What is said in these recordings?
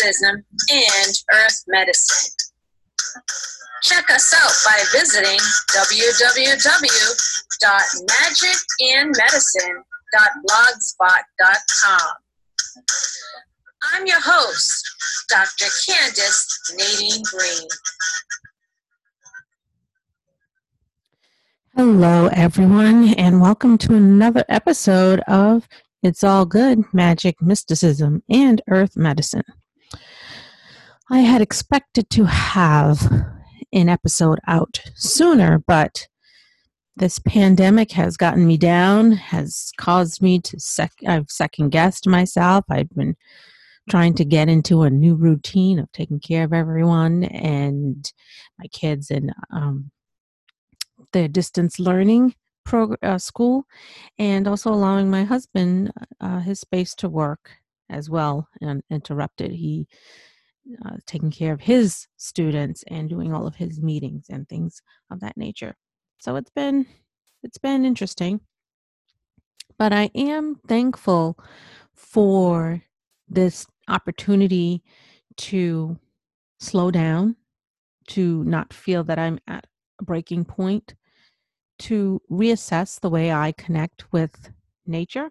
Mysticism, and Earth Medicine. Check us out by visiting www.magicandmedicine.blogspot.com. I'm your host, Dr. Candace Nadine Green. Hello, everyone, and welcome to another episode of It's All Good Magic, Mysticism, and Earth Medicine. I had expected to have an episode out sooner, but this pandemic has gotten me down, has caused me to sec- I've second guessed myself. I've been trying to get into a new routine of taking care of everyone and my kids and um, the distance learning prog- uh, school and also allowing my husband uh, his space to work as well and interrupted he uh, taking care of his students and doing all of his meetings and things of that nature. So it's been it's been interesting. But i am thankful for this opportunity to slow down to not feel that i'm at a breaking point to reassess the way I connect with nature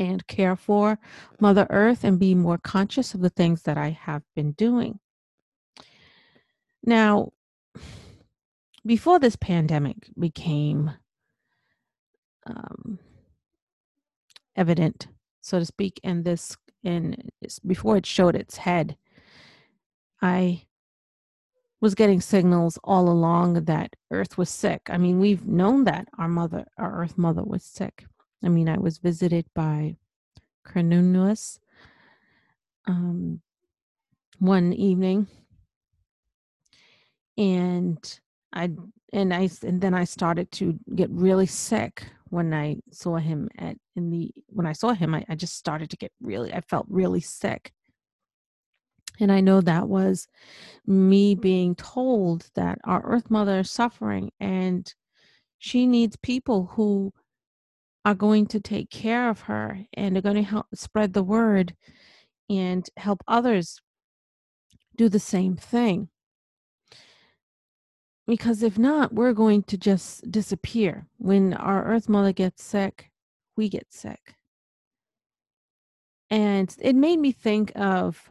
and care for Mother Earth and be more conscious of the things that I have been doing. Now, before this pandemic became um, evident, so to speak, and this and before it showed its head, I was getting signals all along that Earth was sick. I mean, we've known that our mother, our Earth mother, was sick. I mean, I was visited by Cernunnos um, one evening, and I and I and then I started to get really sick when I saw him at in the when I saw him. I, I just started to get really. I felt really sick and I know that was me being told that our Earth Mother is suffering and she needs people who are going to take care of her and are going to help spread the word and help others do the same thing. Because if not, we're going to just disappear. When our Earth Mother gets sick, we get sick. And it made me think of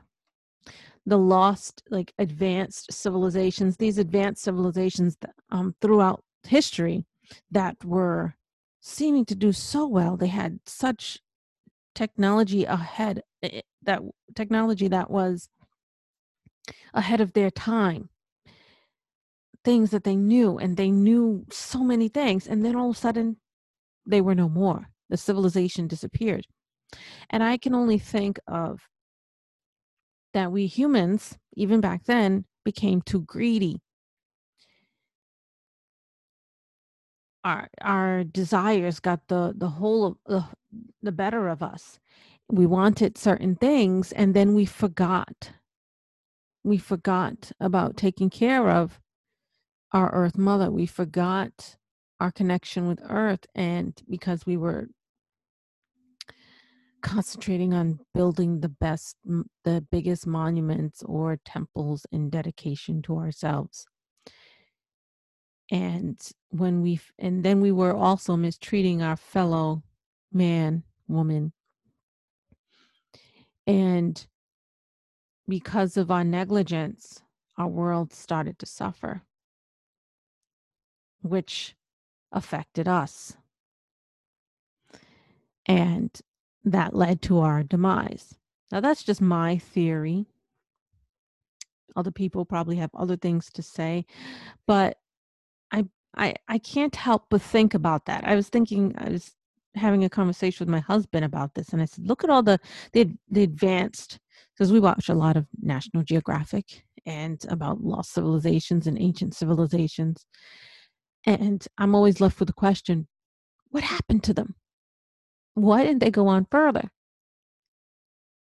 the lost like advanced civilizations these advanced civilizations um, throughout history that were seeming to do so well. They had such technology ahead eh, eh, that technology that was ahead of their time. Things that they knew and they knew so many things and then all of a sudden they were no more. The civilization disappeared. And i can only think of that we humans, even back then, became too greedy. Our our desires got the the whole of the, the better of us. We wanted certain things, and then we forgot. We forgot about taking care of our Earth Mother. We forgot our connection with Earth, and because we were concentrating on building the best the biggest monuments or temples in dedication to ourselves and when we and then we were also mistreating our fellow man woman and because of our negligence our world started to suffer which affected us and that led to our demise. Now, that's just my theory. Other people probably have other things to say, but I, I, can't help but think about that. I was thinking, I was having a conversation with my husband about this, and I said, "Look at all the the, the advanced." Because we watch a lot of National Geographic and about lost civilizations and ancient civilizations, and I'm always left with the question, "What happened to them?" Why didn't they go on further?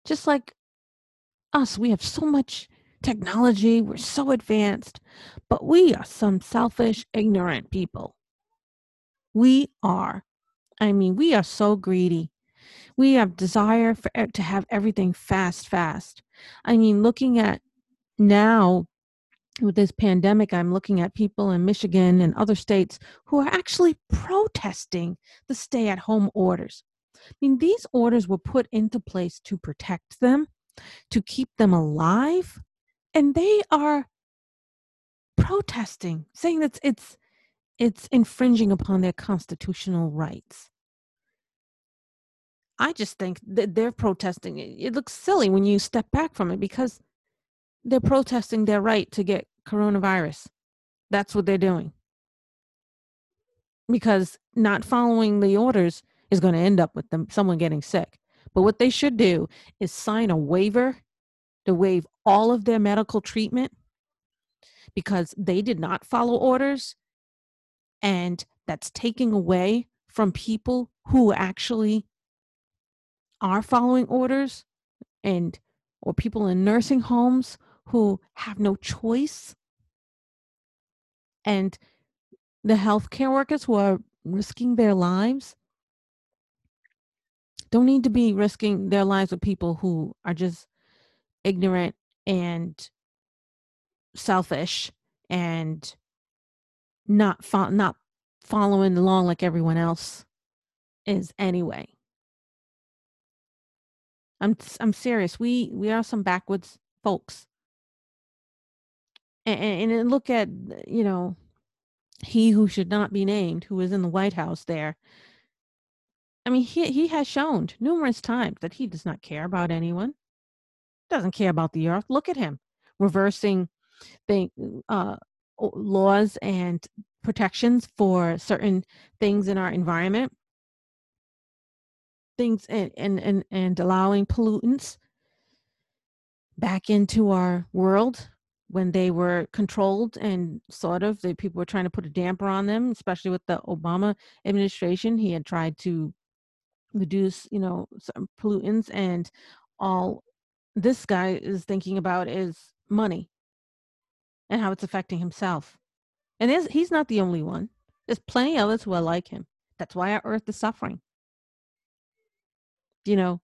Just like us, we have so much technology, we're so advanced, but we are some selfish, ignorant people. We are. I mean, we are so greedy. We have desire for to have everything fast, fast. I mean, looking at now with this pandemic, I'm looking at people in Michigan and other states who are actually protesting the stay at home orders. I mean, these orders were put into place to protect them, to keep them alive, and they are protesting, saying that it's it's infringing upon their constitutional rights. I just think that they're protesting. It looks silly when you step back from it because they're protesting their right to get coronavirus. That's what they're doing. Because not following the orders is going to end up with them someone getting sick. But what they should do is sign a waiver to waive all of their medical treatment because they did not follow orders. And that's taking away from people who actually are following orders and or people in nursing homes who have no choice. And the healthcare workers who are risking their lives don't need to be risking their lives with people who are just ignorant and selfish and not fo- not following along like everyone else is anyway. I'm I'm serious. We we are some backwoods folks. And, and look at uh, you know he who should not be named, who is in the White House there. I mean, he he has shown numerous times that he does not care about anyone. Doesn't care about the earth. Look at him reversing thing, uh, laws and protections for certain things in our environment things and and and, and allowing pollutants back into our world when they were controlled and sort of the people were trying to put a damper on them especially with the obama administration he had tried to reduce you know pollutants and all this guy is thinking about is money and how it's affecting himself and he's not the only one there's plenty others who are like him that's why our earth is suffering you know,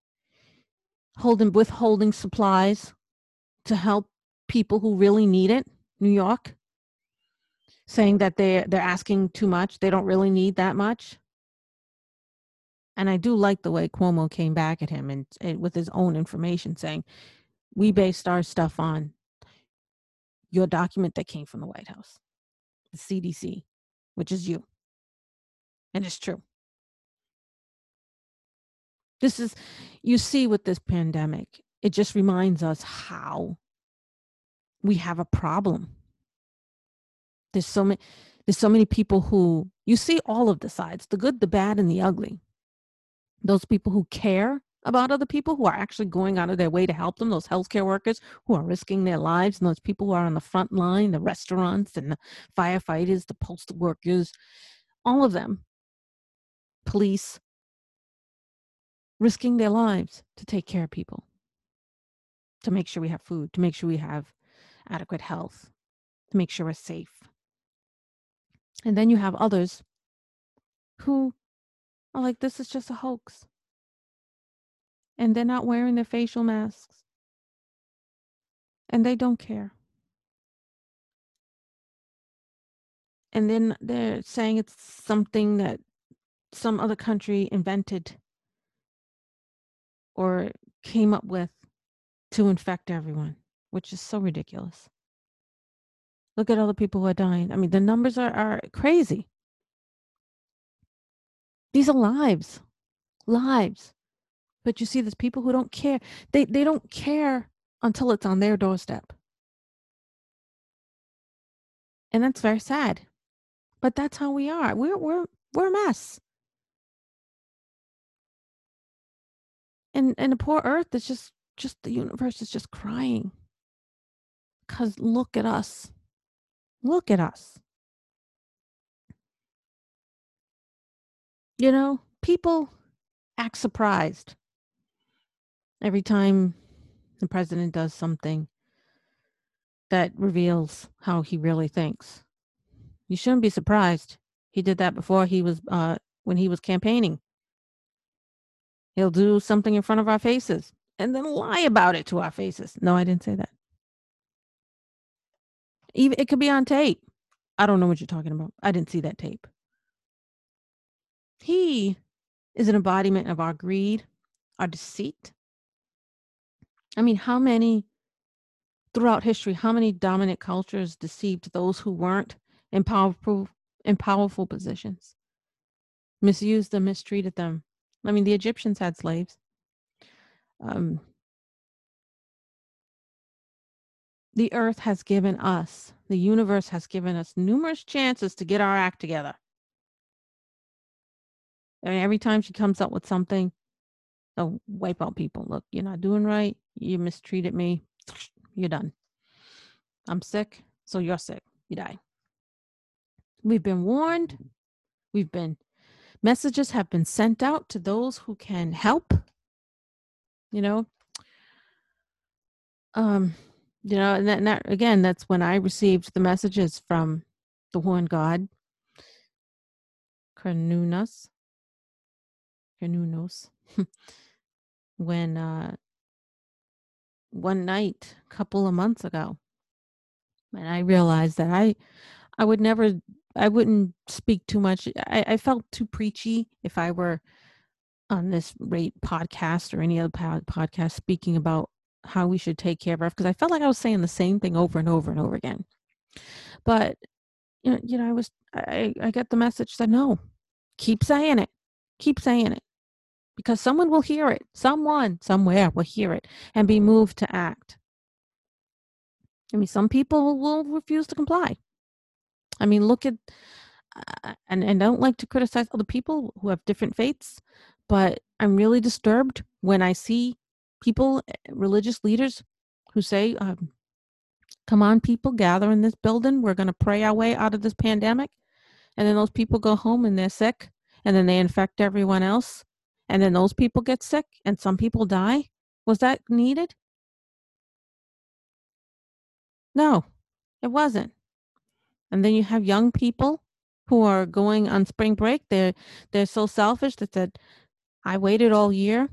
holding withholding supplies to help people who really need it. New York saying that they they're asking too much. They don't really need that much. And I do like the way Cuomo came back at him and, and with his own information saying, "We based our stuff on your document that came from the White House, the CDC, which is you." And it's true. This is, you see, with this pandemic, it just reminds us how we have a problem. There's so many, there's so many people who you see all of the sides, the good, the bad, and the ugly. Those people who care about other people who are actually going out of their way to help them, those healthcare workers who are risking their lives, and those people who are on the front line, the restaurants and the firefighters, the postal workers, all of them, police, risking their lives to take care of people, to make sure we have food, to make sure we have adequate health, to make sure we're safe. And then you have others who are like, this is just a hoax. And they're not wearing their facial masks. And they don't care. And then they're saying it's something that some other country invented or came up with to infect everyone, which is so ridiculous. Look at all the people who are dying. I mean, the numbers are, are crazy. These are lives, lives. But you see, there's people who don't care. They they don't care until it's on their doorstep. And that's very sad. But that's how we are. We're we're we're a mess. and and the poor earth is just just the universe is just crying because look at us look at us you know people act surprised every time the president does something that reveals how he really thinks you shouldn't be surprised he did that before he was uh when he was campaigning He'll do something in front of our faces and then lie about it to our faces. No, I didn't say that. Even it could be on tape. I don't know what you're talking about. I didn't see that tape. He is an embodiment of our greed, our deceit. I mean, how many throughout history, how many dominant cultures deceived those who weren't in powerful in powerful positions? Misused them, mistreated them. I mean, the Egyptians had slaves. Um, the earth has given us, the universe has given us numerous chances to get our act together. I mean, every time she comes up with something, they'll wipe out people. Look, you're not doing right. You mistreated me. You're done. I'm sick, so you're sick. You die. We've been warned. We've been, messages have been sent out to those who can help. You know, um, you know, and that, and that again, that's when I received the messages from the one God, Cernunnos, Cernunnos, when uh, one night, a couple of months ago, and I realized that I, I would never, I wouldn't speak too much. I, I felt too preachy if I were on this rate podcast or any other podcast speaking about how we should take care of because I felt like I was saying the same thing over and over and over again. But you know, you know, I was I I got the message that no, keep saying it, keep saying it, because someone will hear it, someone somewhere will hear it and be moved to act. I mean, some people will refuse to comply. I mean, look at uh, and and I don't like to criticize other people who have different faiths, but I'm really disturbed when I see people, eh, religious leaders who say, um, come on, people, gather in this building. We're going to pray our way out of this pandemic. And then those people go home and they're sick, and then they infect everyone else. And then those people get sick, and some people die. Was that needed? No, it wasn't. And then you have young people who are going on spring break. They're they're so selfish that said, I waited all year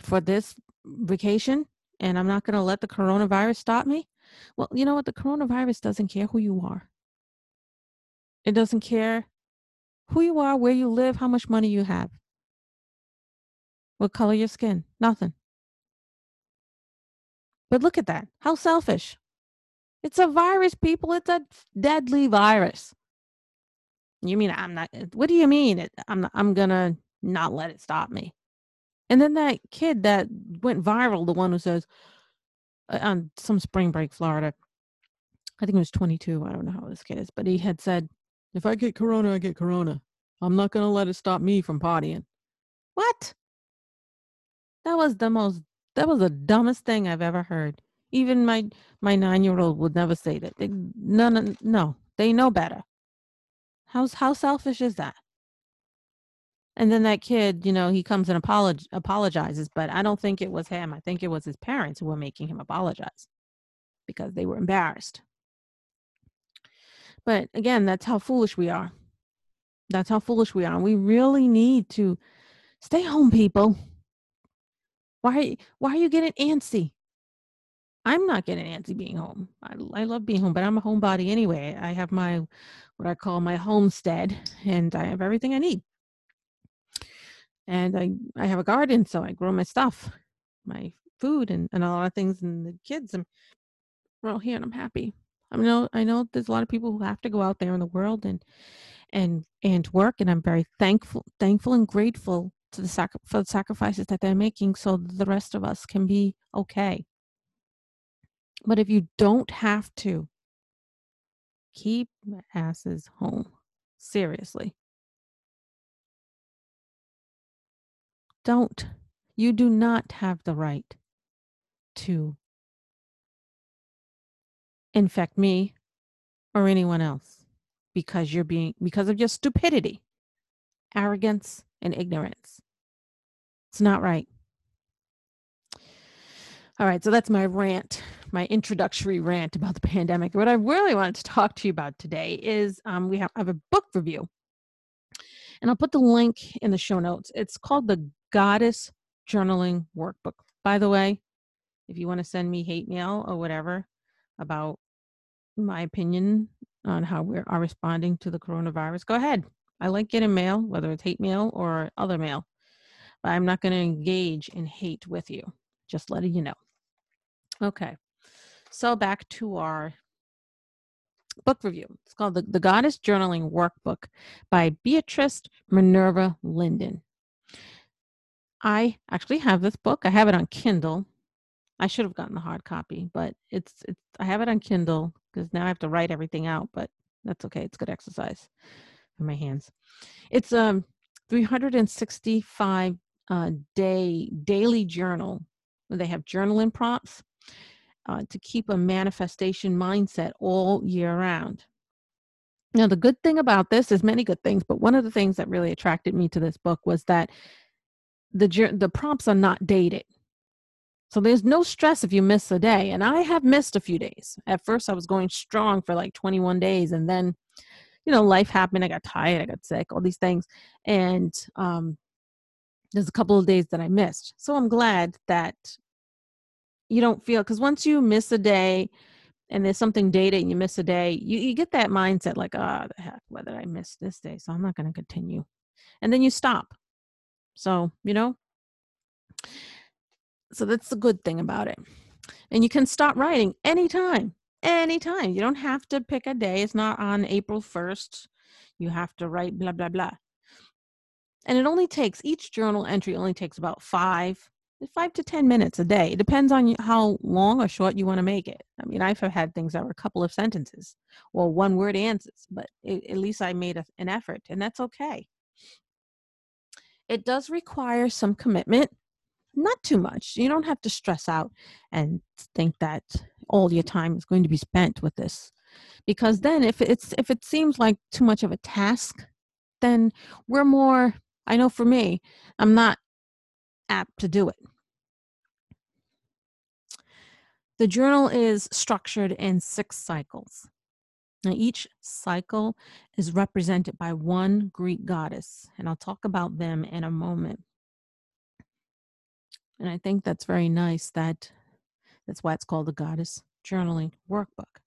for this vacation and I'm not going to let the coronavirus stop me? Well, you know what? The coronavirus doesn't care who you are. It doesn't care who you are, where you live, how much money you have, what color your skin, nothing. But look at that. How selfish. It's a virus, people. It's a deadly virus. You mean I'm not? What do you mean? I'm not, I'm gonna not let it stop me. And then that kid that went viral, the one who says uh, on some spring break, Florida, I think it was 22. I don't know how this kid is, but he had said, if I get corona, I get corona. I'm not to let it stop me from partying. What? That was the most, that was the dumbest thing I've ever heard. Even my, my nine year old would never say that. They, none, no, they know better. How's, how selfish is that? And then that kid, you know, he comes and apolog- apologizes, but I don't think it was him. I think it was his parents who were making him apologize because they were embarrassed. But again, that's how foolish we are. That's how foolish we are. We really need to stay home, people. Why why are you getting antsy? I'm not getting antsy being home. I, I love being home, but I'm a homebody anyway. I have my what I call my homestead, and I have everything I need and I I have a garden, so I grow my stuff, my food, and, and a lot of things, and the kids. And we're all here, and I'm happy. I know I know there's a lot of people who have to go out there in the world and and and work, and I'm very thankful thankful and grateful to the sac- for the sacrifices that they're making, so the rest of us can be okay. But if you don't have to, keep asses home. Seriously. don't. You do not have the right to infect me or anyone else because you're being because of your stupidity, arrogance, and ignorance. It's not right. All right, so that's my rant, my introductory rant about the pandemic. What I really wanted to talk to you about today is um, we have, have a book review and I'll put the link in the show notes. It's called The Goddess Journaling Workbook. By the way, if you want to send me hate mail or whatever about my opinion on how we are responding to the coronavirus, go ahead. I like getting mail, whether it's hate mail or other mail. But I'm not going to engage in hate with you. Just letting you know. Okay. So back to our book review. It's called the, the Goddess Journaling Workbook by Beatrice Minerva Linden. I actually have this book. I have it on Kindle. I should have gotten the hard copy, but it's it's I have it on Kindle because now I have to write everything out, but that's okay. It's good exercise for my hands. It's a 365 uh, day daily journal. They have journaling prompts uh, to keep a manifestation mindset all year round. Now, the good thing about this is many good things, but one of the things that really attracted me to this book was that the the prompts are not dated. So there's no stress if you miss a day. And I have missed a few days. At first, I was going strong for like 21 days, and then, you know, life happened. I got tired, I got sick, all these things, and um, there's a couple of days that I missed. So I'm glad that you don't feel because once you miss a day and there's something dated and you miss a day, you, you get that mindset like, ah, oh, the heck, whether I missed this day, so I'm not going to continue. And then you stop. So, you know, so that's the good thing about it. And you can stop writing anytime, anytime. You don't have to pick a day. It's not on April 1st. You have to write blah, blah, blah. And it only takes, each journal entry only takes about five five to 10 minutes a day. It depends on how long or short you want to make it. I mean, I've had things that were a couple of sentences or one word answers, but it, at least I made a, an effort, and that's okay. It does require some commitment, not too much. You don't have to stress out and think that all your time is going to be spent with this. Because then if it's if it seems like too much of a task, then we're more I know for me, I'm not apt to do it. The journal is structured in six cycles. Now, each cycle is represented by one Greek goddess, and I'll talk about them in a moment. And I think that's very nice that that's why it's called the Goddess Journaling Workbook.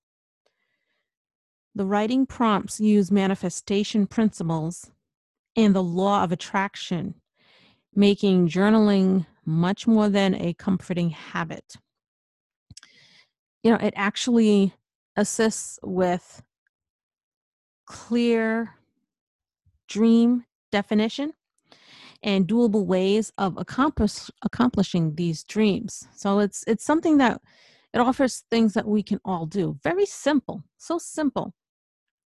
The writing prompts use manifestation principles and the law of attraction making journaling much more than a comforting habit. You know, it actually assists with clear dream definition and doable ways of accomplish, accomplishing these dreams. So it's it's something that it offers things that we can all do. Very simple, so simple.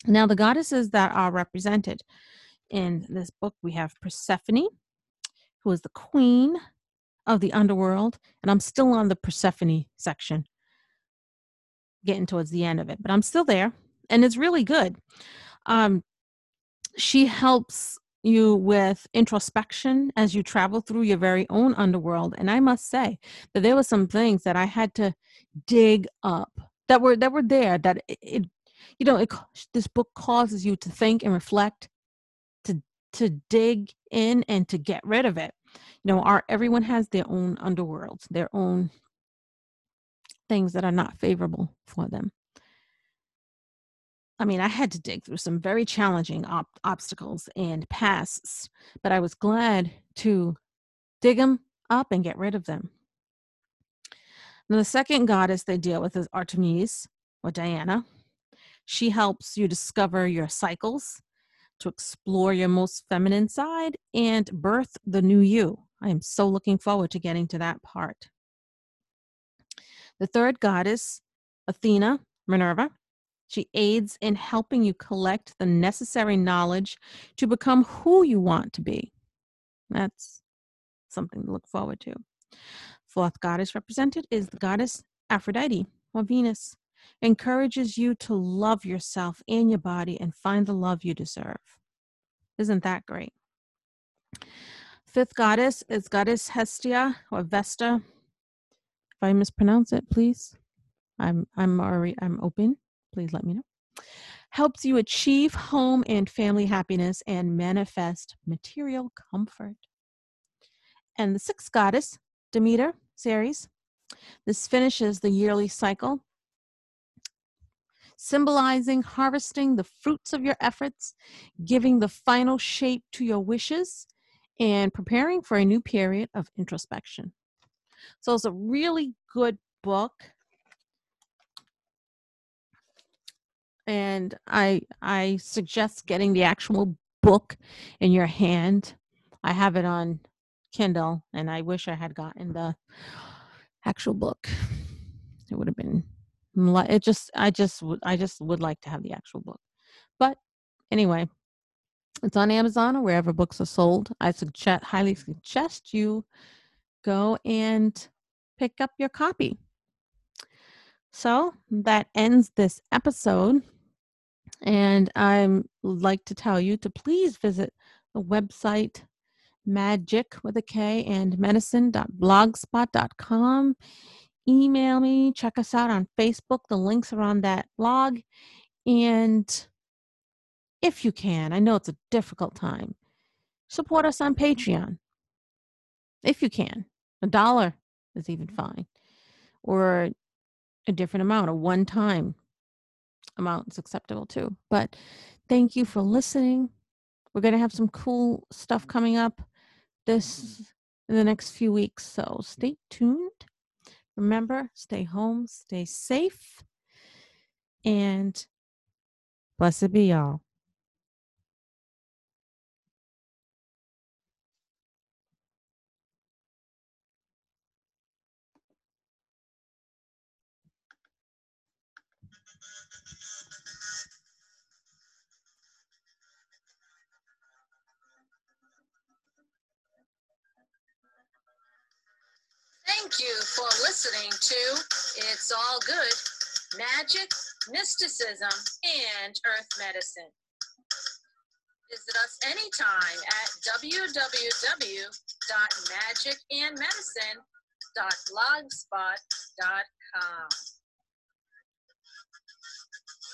Now the goddesses that are represented in this book we have Persephone, who is the queen of the underworld. And I'm still on the Persephone section, getting towards the end of it, but I'm still there. And it's really good. Um, she helps you with introspection as you travel through your very own underworld. And I must say that there were some things that I had to dig up that were that were there that it, it you know it, this book causes you to think and reflect to to dig in and to get rid of it. You know, our everyone has their own underworlds, their own things that are not favorable for them. I mean, I had to dig through some very challenging op- obstacles and pasts, but I was glad to dig them up and get rid of them. Now, the second goddess they deal with is Artemis or Diana. She helps you discover your cycles to explore your most feminine side and birth the new you. I am so looking forward to getting to that part. The third goddess, Athena, Minerva, she aids in helping you collect the necessary knowledge to become who you want to be. That's something to look forward to. Fourth goddess represented is the goddess Aphrodite or Venus encourages you to love yourself and your body and find the love you deserve. Isn't that great? Fifth goddess is goddess Hestia or Vesta. If I mispronounce it, please. I'm I'm already I'm open. Please let me know. Helps you achieve home and family happiness and manifest material comfort. and the sixth goddess, Demeter Ceres. This finishes the yearly cycle, symbolizing harvesting the fruits of your efforts, giving the final shape to your wishes, and preparing for a new period of introspection. So it's a really good book. And I I suggest getting the actual book in your hand. I have it on Kindle and I wish I had gotten the actual book. It would have been it just I just I just would like to have the actual book. But anyway, it's on Amazon or wherever books are sold. I suggest highly suggest you go and pick up your copy. So that ends this episode. And I like to tell you to please visit the website magic with a K and medicine.blogspot.com. Email me, check us out on Facebook. The links are on that blog. And if you can, I know it's a difficult time, support us on Patreon. If you can, a dollar is even fine, or a different amount, a one time amount is acceptable too. But thank you for listening. We're going to have some cool stuff coming up this mm-hmm. in the next few weeks, so stay tuned. Remember, stay home, stay safe, and blessed be y'all. Thank you for listening to It's All Good Magic, Mysticism, and Earth Medicine. Visit us anytime at www.magicandmedicine.blogspot.com.